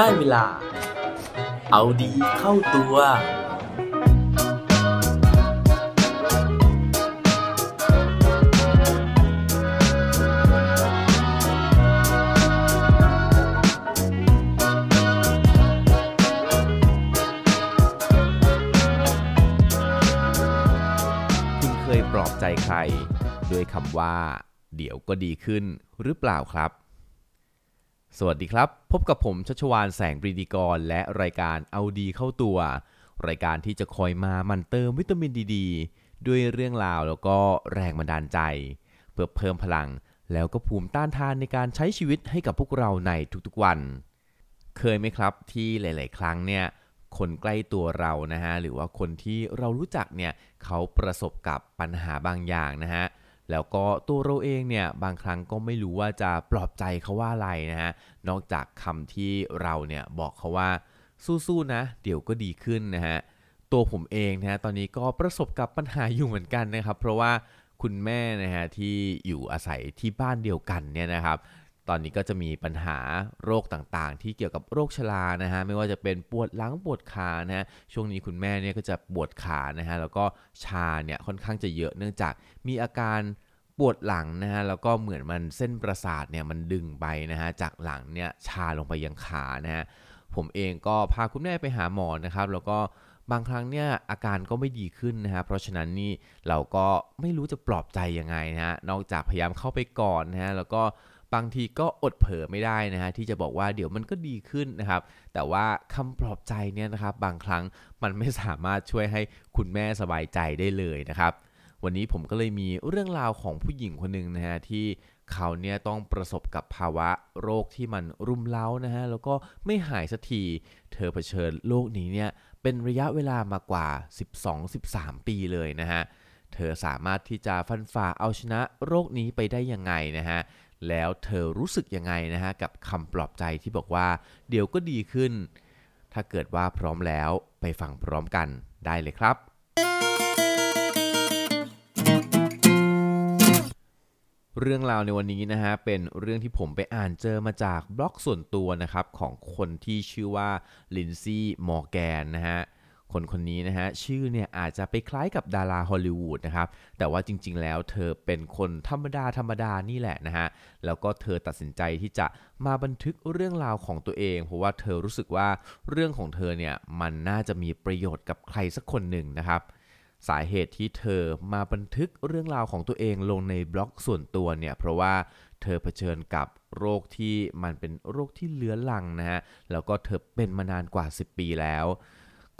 ได้เวลา เอาดีเข้าตัว คุณเคยปลอบใจใคร ด้วยคำว่า เดี๋ยวก็ดีขึ้นหรือเปล่าครับ สวัสดีครับ พบกับผมชัชวานแสงปรีดีกร และรายการเอาดีเข้าตัว รายการที่จะคอยมามันเติมวิตามินดีดด้วยเรื่องราวแล้วก็แรงบันดาลใจ เพื่อเพิ่มพลังแล้วก็ภูมิต้านทานในการใช้ชีวิตให้กับพวกเราในทุกๆวัน เคยไหมครับที่หลาย ๆ ครั้งเนี่ยคนใกล้ตัวเรานะฮะหรือว่าคนที่เรารู้จักเนี่ยเขาประสบกับปัญหาบางอย่างนะฮะ แล้วก็ตัวเราเองเนี่ยบางครั้งก็ไม่รู้ว่าจะปลอบใจเขาว่าอะไรนะฮะนอกจากคำที่เราเนี่ยบอกเขาว่าสู้ๆนะ เดี๋ยวก็ดีขึ้นนะฮะตัวผมเองนะฮะตอนนี้ก็ประสบกับปัญหาอยู่เหมือนกันนะครับ เพราะว่าคุณแม่นะฮะที่อยู่อาศัยที่บ้านเดียวกันเนี่ยนะครับตอนนี้ก็จะมีปัญหาโรคต่างๆ ที่เกี่ยวกับโรคชรานะฮะไม่ว่าจะเป็นปวดหลังปวดขานะฮะช่วงนี้คุณแม่เนี่ยก็จะปวดขานะฮะแล้วก็ชาเนี่ยค่อนข้างจะเยอะเนื่องจากมีอาการ ปวดหลังนะฮะแล้วก็เหมือนมันเส้นประสาทเนี่ยมันดึงไปนะฮะจากหลังเนี่ยชาลงไปยังขานะฮะผมเองก็พาคุณแม่ไปหาหมอนะครับแล้วก็บางครั้งเนี่ยอาการก็ไม่ดีขึ้นนะฮะเพราะฉะนั้นนี่เราก็ไม่รู้จะปลอบใจยังไงนะฮะนอกจากพยายามเข้าไปก่อนนะฮะแล้วก็บางทีก็อดเผลอไม่ได้นะฮะที่จะบอกว่าเดี๋ยวมันก็ดีขึ้นนะครับ แต่ว่าคำปลอบใจเนี่ยนะครับบางครั้งมันไม่สามารถช่วยให้คุณแม่สบายใจได้เลยนะครับ วันนี้ผมก็เลยมีเรื่องราวของผู้หญิงคนหนึ่งนะฮะที่เขาเนี่ยต้องประสบกับภาวะโรคที่มันรุมเร้านะฮะแล้วก็ไม่หายสักที เธอเผชิญโรคนี้เนี่ยเป็นระยะเวลามากว่า 12-13 ปีเลยนะฮะเธอสามารถที่จะฟันฝ่าเอาชนะโรคนี้ไปได้ยังไงนะฮะแล้วเธอรู้สึกยังไงนะฮะกับคำปลอบใจที่บอกว่าเดี๋ยวก็ดีขึ้น ถ้าเกิดว่าพร้อมแล้วไปฟังพร้อมกันได้เลยครับ เรื่องราวในวันนี้นะฮะเป็นเรื่องที่ผมไปอ่านเจอมาจากบล็อกส่วนตัวนะครับของคนที่ชื่อว่าลินซี่มอร์แกนนะฮะคนคนนี้นะฮะชื่อเนี่ยอาจจะไปคล้ายกับดาราฮอลลีวูดนะครับแต่ว่าจริงๆแล้วเธอเป็นคนธรรมดาธรรมดานี่แหละนะฮะแล้วก็เธอตัดสินใจที่จะมาบันทึกเรื่องราวของตัวเอง เพราะว่าเธอรู้สึกว่าเรื่องของเธอเนี่ยมันน่าจะมีประโยชน์กับใครสักคนหนึ่งนะครับ สาเหตุที่เธอมาบันทึกเรื่องราวของตัวเองลงในบล็อกส่วนตัวเนี่ยเพราะว่าเธอเผชิญกับโรคที่มันเป็นโรคที่เลื้อรังนะฮะแล้วก็เธอเป็นมานานกว่า 10 ปีแล้ว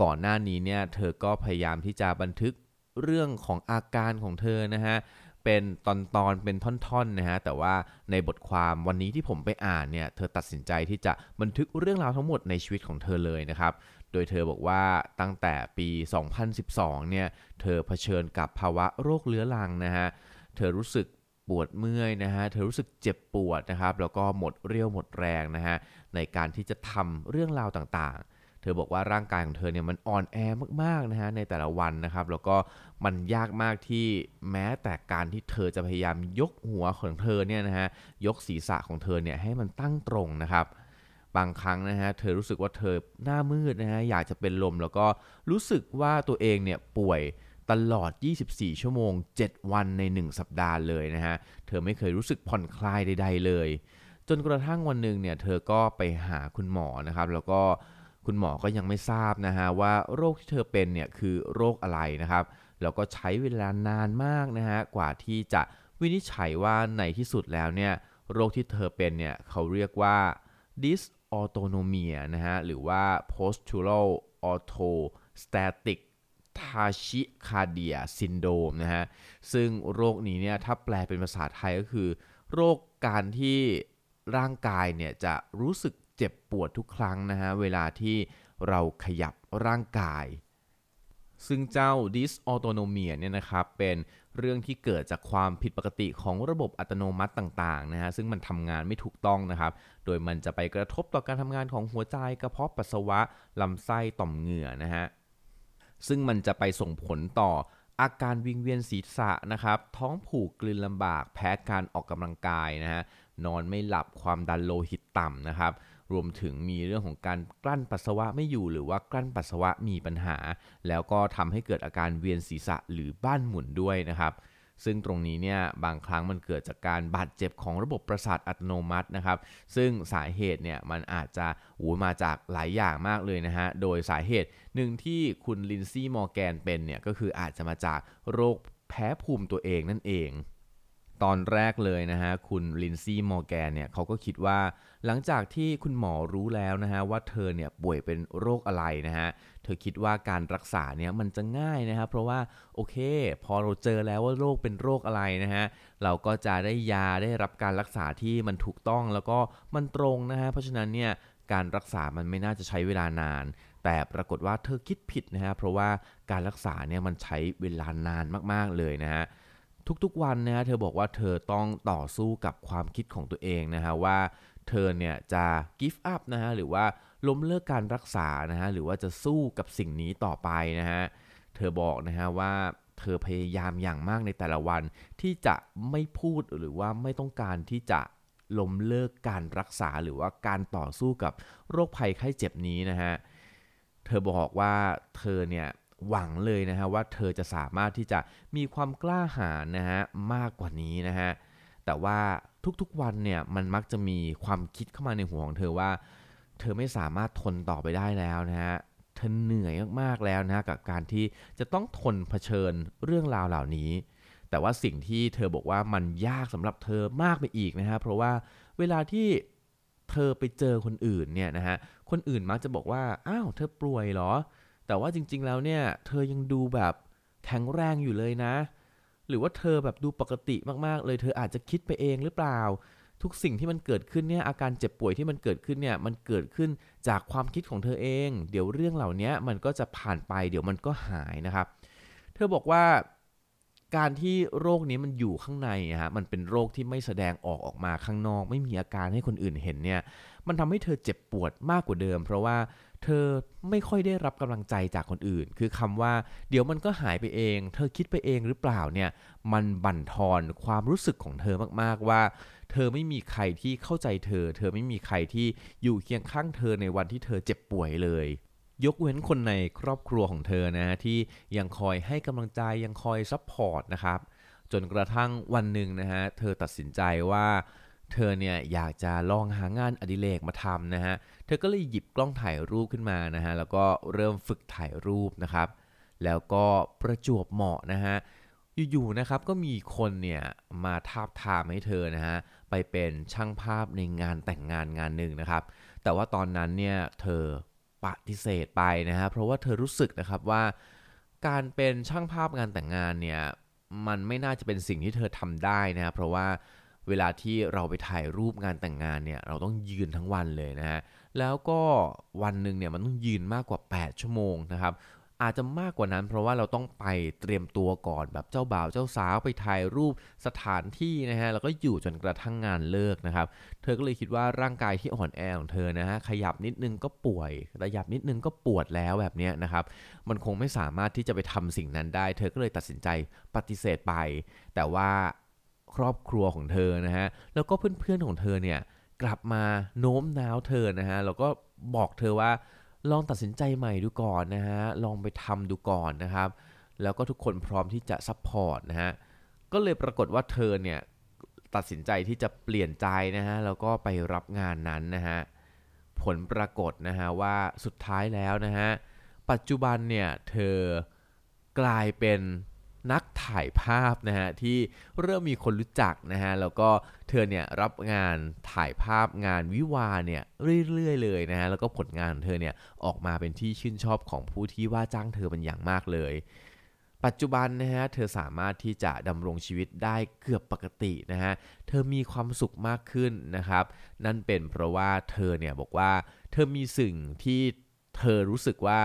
ก่อนหน้านี้เนี่ยเธอก็พยายามที่จะบันทึกเรื่องของอาการของเธอนะฮะ เป็นตอนตอนเป็นท่อนๆนะฮะแต่ว่าในบทความวันนี้ที่ผมไปอ่านเนี่ยเธอตัดสินใจที่จะบันทึกเรื่องราวทั้งหมดในชีวิตของเธอเลยนะครับโดยเธอบอกว่าตั้งแต่ปี 2012 เนี่ยเธอเผชิญกับภาวะโรคเรื้อรังนะฮะเธอรู้สึกปวดเมื่อยนะฮะ เธอรู้สึกเจ็บปวดนะครับ แล้วก็หมดเรี่ยวหมดแรงนะฮะ ในการที่จะทำเรื่องราวต่างๆ ธอบอกว่าร่างกายของเธอเนี่ยมันอ่อนแอมากๆนะฮะในแต่ละวันนะครับ แล้วก็มันยากมากที่แม้แต่การที่เธอจะพยายามยกหัวของเธอเนี่ยนะฮะยกศีรษะของเธอเนี่ยให้มันตั้งตรงนะครับบางครั้งนะฮะเธอรู้สึกว่าเธอหน้ามืดนะฮะอยากจะเป็นลมแล้วก็รู้สึกว่าตัวเองเนี่ยป่วยตลอด 24 ชั่วโมง 7 วันใน 1 สัปดาห์เลยนะฮะเธอไม่เคยรู้สึกผ่อนคลายใด ๆ เลย จนกระทั่งวันหนึ่งเนี่ยเธอก็ไปหาคุณหมอนะครับ แล้วก็ คุณหมอก็ยังไม่ทราบนะฮะว่าโรคที่เธอเป็นเนี่ยคือโรคอะไรนะครับ แล้วก็ใช้เวลานานมากนะฮะกว่าที่จะวินิจฉัยว่าในที่สุดแล้วเนี่ยโรคที่เธอเป็นเนี่ยเขาเรียกว่า dysautonomia นะฮะหรือว่า postural orthostatic tachycardia syndrome นะฮะซึ่งโรคนี้เนี่ยถ้าแปลเป็นภาษาไทยก็คือ โรคการที่ร่างกายเนี่ยจะรู้สึก เจ็บปวดทุกครั้งนะฮะเวลาที่เราขยับร่างกาย ซึ่งเจ้า dysautonomia เนี่ยนะครับเป็นเรื่องที่เกิดจากความผิดปกติของระบบอัตโนมัติต่างๆนะฮะซึ่งมันทำงานไม่ถูกต้องนะครับ โดยมันจะไปกระทบต่อการทำงานของหัวใจกระเพาะปัสสาวะลำไส้ต่อมเหงื่อนะฮะซึ่งมันจะไปส่งผลต่ออาการวิงเวียนศีรษะนะครับ ท้องผูกกลืนลำบาก แพ้การออกกำลังกายนะฮะ นอนไม่หลับ ความดันโลหิตต่ำนะครับ รวมถึงมีเรื่องของการกลั้นปัสสาวะไม่อยู่ หรือว่ากลั้นปัสสาวะมีปัญหา แล้วก็ทำให้เกิดอาการเวียนศีรษะหรือบ้านหมุนด้วยนะครับซึ่งตรงนี้เนี่ยบางครั้งมันเกิดจากการบาดเจ็บของระบบประสาทอัตโนมัตินะครับ ซึ่งสาเหตุเนี่ยมันอาจจะหูมาจากหลายอย่างมากเลยนะฮะ โดยสาเหตุหนึ่งที่คุณลินซี่มอร์แกนเป็นเนี่ยก็คืออาจจะมาจากโรคแพ้ภูมิตัวเองนั่นเอง ตอนแรกเลยนะฮะคุณลินซี่มอร์แกนเนี่ยเขาก็คิดว่าหลังจากที่คุณหมอรู้แล้วนะฮะว่าเธอเนี่ยป่วยเป็นโรคอะไรนะฮะเธอคิดว่าการรักษาเนี่ยมันจะง่ายนะครับเพราะว่าโอเค พอเราเจอแล้วว่าโรคเป็นโรคอะไรนะฮะเราก็จะได้ยาได้รับการรักษาที่มันถูกต้องแล้วก็มันตรงนะฮะเพราะฉะนั้นเนี่ยการรักษามันไม่น่าจะใช้เวลานาน แต่ปรากฏว่าเธอคิดผิดนะฮะเพราะว่าการรักษาเนี่ยมันใช้เวลานานมากๆเลยนะฮะ ทุกๆวันนะฮะเธอบอกว่าเธอต้องต่อสู้กับความคิดของตัวเองนะฮะว่าเธอเนี่ยจะ give up นะฮะหรือว่าล้มเลิกการรักษานะฮะหรือว่าจะสู้กับสิ่งนี้ต่อไปนะฮะเธอบอกนะฮะว่าเธอพยายามอย่างมากในแต่ละวันที่จะไม่พูดหรือว่าไม่ต้องการที่จะล้มเลิกการรักษาหรือว่าการต่อสู้กับโรคภัยไข้เจ็บนี้นะฮะเธอบอกว่าเธอเนี่ย หวังเลยนะฮะว่าเธอจะสามารถที่จะมีความกล้าหาญนะฮะมากกว่านี้นะฮะแต่ว่าทุกๆวันเนี่ยมันมักจะมีความคิดเข้ามาในหัวของเธอว่า เธอไม่สามารถทนต่อไปได้แล้วนะฮะเธอเหนื่อยมากๆแล้วนะฮะกับการที่จะต้องทนเผชิญเรื่องราวเหล่านี้ แต่ว่าสิ่งที่เธอบอกว่ามันยากสำหรับเธอมากไปอีกนะฮะเพราะว่าเวลาที่เธอไปเจอคนอื่นเนี่ยนะฮะคนอื่นมักจะบอกว่าอ้าวเธอป่วยเหรอ แต่ว่าจริง ๆ แล้วเนี่ย เธอยังดูแบบแข็งแรงอยู่เลยนะ หรือว่าเธอแบบดูปกติมากๆ เลยเธออาจจะคิดไปเองหรือเปล่า ทุกสิ่งที่มันเกิดขึ้นเนี่ยอาการเจ็บป่วยที่มันเกิดขึ้นเนี่ยมันเกิดขึ้นจากความคิดของเธอเอง เดี๋ยวเรื่องเหล่านี้มันก็จะผ่านไป เดี๋ยวมันก็หายนะครับ เธอบอกว่า การที่โรคนี้มันอยู่ข้างในฮะมันเป็นโรคที่ไม่แสดงออกออกมาข้างนอก ไม่มีอาการให้คนอื่นเห็นเนี่ยมันทำให้เธอเจ็บปวดมากกว่าเดิม เพราะว่าเธอไม่ค่อยได้รับกำลังใจจากคนอื่น คือคำว่าเดี๋ยวมันก็หายไปเอง เธอคิดไปเองหรือเปล่าเนี่ยมันบั่นทอนความรู้สึกของเธอมากๆว่า เธอไม่มีใครที่เข้าใจเธอ เธอไม่มีใครที่อยู่เคียงข้างเธอในวันที่เธอเจ็บป่วยเลย ยกเว้นคนในครอบครัวของเธอนะที่ยังคอยให้กำลังใจยังคอย support นะครับ จนกระทั่งวันหนึ่งนะฮะเธอตัดสินใจว่า เธอเนี่ยอยากจะลองหางานอดิเรกมาทำนะฮะเธอก็เลยหยิบกล้องถ่ายรูปขึ้นมานะฮะแล้วก็เริ่มฝึกถ่ายรูปนะครับ แล้วก็ประจวบเหมาะนะฮะอยู่ๆนะครับก็มีคนเนี่ยมาทาบทามให้เธอนะฮะไปเป็นช่างภาพในงานแต่งงานงานหนึ่งนะครับ แต่ว่าตอนนั้นเนี่ยเธอ ปฏิเสธไปนะฮะเพราะว่าเธอรู้สึกนะครับว่าการเป็นช่างภาพงานแต่งงานเนี่ยมันไม่น่าจะเป็นสิ่งที่เธอทำได้นะเพราะว่าเวลาที่เราไปถ่ายรูปงานแต่งงานเนี่ยเราต้องยืนทั้งวันเลยนะฮะแล้วก็วันหนึ่งเนี่ยมันต้องยืนมากกว่า 8 ชั่วโมงนะครับ อาจจะมากกว่านั้น เพราะว่าเราต้องไปเตรียมตัวก่อนแบบเจ้าบ่าวเจ้าสาวไปถ่ายรูปสถานที่นะฮะแล้วก็อยู่จนกระทั่งงานเลิกนะครับ เธอก็เลยคิดว่าร่างกายที่อ่อนแอของเธอนะฮะขยับนิดนึงก็ป่วยขยับนิดนึงก็ปวดแล้วแบบนี้นะครับ มันคงไม่สามารถที่จะไปทำสิ่งนั้นได้ เธอก็เลยตัดสินใจปฏิเสธไป แต่ว่าครอบครัวของเธอนะฮะแล้วก็เพื่อนๆของเธอเนี่ยกลับมาโน้มน้าวเธอนะฮะแล้วก็บอกเธอว่า ลองตัดสินใจใหม่ดูก่อนนะฮะ ลองไปทำดูก่อนนะครับ แล้วก็ทุกคนพร้อมที่จะ support นะฮะ ก็เลยปรากฏว่าเธอเนี่ยตัดสินใจที่จะเปลี่ยนใจนะฮะ แล้วก็ไปรับงานนั้นนะฮะ ผลปรากฏนะฮะว่าสุดท้ายแล้วนะฮะ ปัจจุบันเนี่ยเธอกลายเป็นนักถ่ายภาพนะฮะที่เริ่มมีคนรู้จักนะฮะแล้วก็ เธอเนี่ยรับงานถ่ายภาพงานวิวาเนี่ยเรื่อยๆเลยนะฮะแล้วก็ผลงานของเธอเนี่ยออกมาเป็นที่ชื่นชอบของผู้ที่ว่าจ้างเธอเป็นอย่างมากเลย ปัจจุบันนะฮะเธอสามารถที่จะดำรงชีวิตได้เกือบปกตินะฮะเธอมีความสุขมากขึ้นนะครับ นั่นเป็นเพราะว่าเธอเนี่ยบอกว่าเธอมีสิ่งที่เธอรู้สึกว่า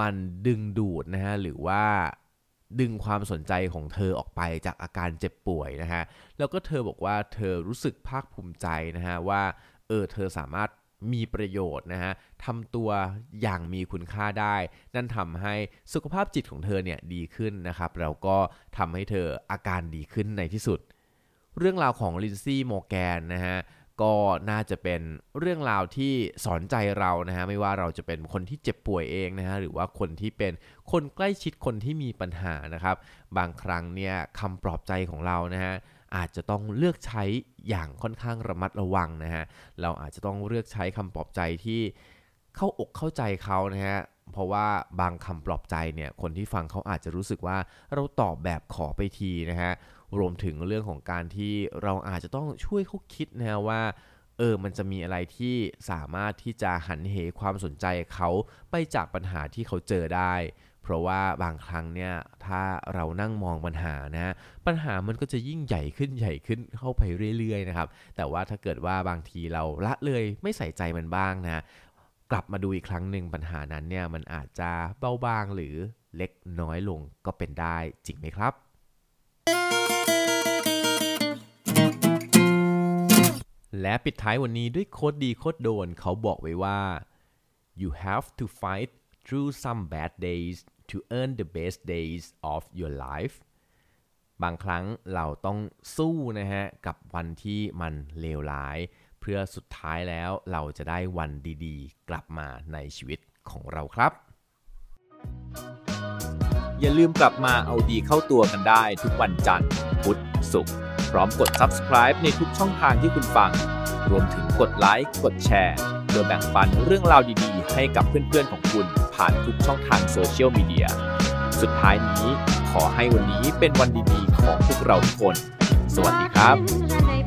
มันดึงดูดนะฮะหรือว่า ดึงความสนใจของเธอออกไปจากอาการเจ็บป่วยนะฮะ แล้วก็เธอบอกว่าเธอรู้สึกภาคภูมิใจนะฮะว่าเออเธอสามารถมีประโยชน์นะฮะทำตัวอย่างมีคุณค่าได้ นั่นทำให้สุขภาพจิตของเธอเนี่ยดีขึ้นนะครับ แล้วก็ทำให้เธออาการดีขึ้นในที่สุด เรื่องราวของลินซี่โมแกนนะฮะ ก็น่าจะเป็นเรื่องราวที่สอนใจเรานะฮะไม่ว่าเราจะเป็นคนที่เจ็บป่วยเองนะฮะหรือว่าคนที่เป็นคนใกล้ชิดคนที่มีปัญหานะครับ บางครั้งเนี่ยคำปลอบใจของเรานะฮะอาจจะต้องเลือกใช้อย่างค่อนข้างระมัดระวังนะฮะเราอาจจะต้องเลือกใช้คำปลอบใจที่เข้าอกเข้าใจเขานะฮะ เพราะว่าบางคำปลอบใจเนี่ยคนที่ฟังเขาอาจจะรู้สึกว่าเราตอบแบบขอไปทีนะฮะรวมถึงเรื่องของการที่เราอาจจะต้องช่วยเขาคิดนะฮะว่าเออ มันจะมีอะไรที่สามารถที่จะหันเหความสนใจเขาไปจากปัญหาที่เขาเจอได้ เพราะว่าบางครั้งเนี่ย ถ้าเรานั่งมองปัญหานะ ปัญหามันก็จะยิ่งใหญ่ขึ้นใหญ่ขึ้นเข้าไปเรื่อยๆนะครับ แต่ว่าถ้าเกิดว่าบางทีเราละเลยไม่ใส่ใจมันบ้างนะ กลับมาดูอีกครั้งหนึ่งปัญหานั้นเนี่ยมันอาจจะเบาบางหรือเล็กน้อยลงก็เป็นได้จริงไหมครับ และปิดท้ายวันนี้ด้วยโคดดีโคดโดนเขาบอกไว้ว่า you have to fight through some bad days to earn the best days of your life บางครั้งเราต้องสู้นะฮะ กับวันที่มันเลวร้าย เพื่อสุดท้ายแล้วเราจะได้วันดีๆ กลับมาในชีวิตของเราครับ อย่าลืมกลับมาเอาดีเข้าตัวกันได้ทุกวันจันทร์พุธศุกร์พร้อมกด subscribe ในทุกช่องทางที่คุณฟัง รวมถึงกดไลค์กดแชร์โดยแบ่งปันเรื่องราวดีๆ ให้กับเพื่อนๆของคุณผ่านทุกช่องทางโซเชียลมีเดียสุดท้ายนี้ขอให้วันนี้เป็นวันดีๆ ของพวกเราทุกคน สวัสดีครับ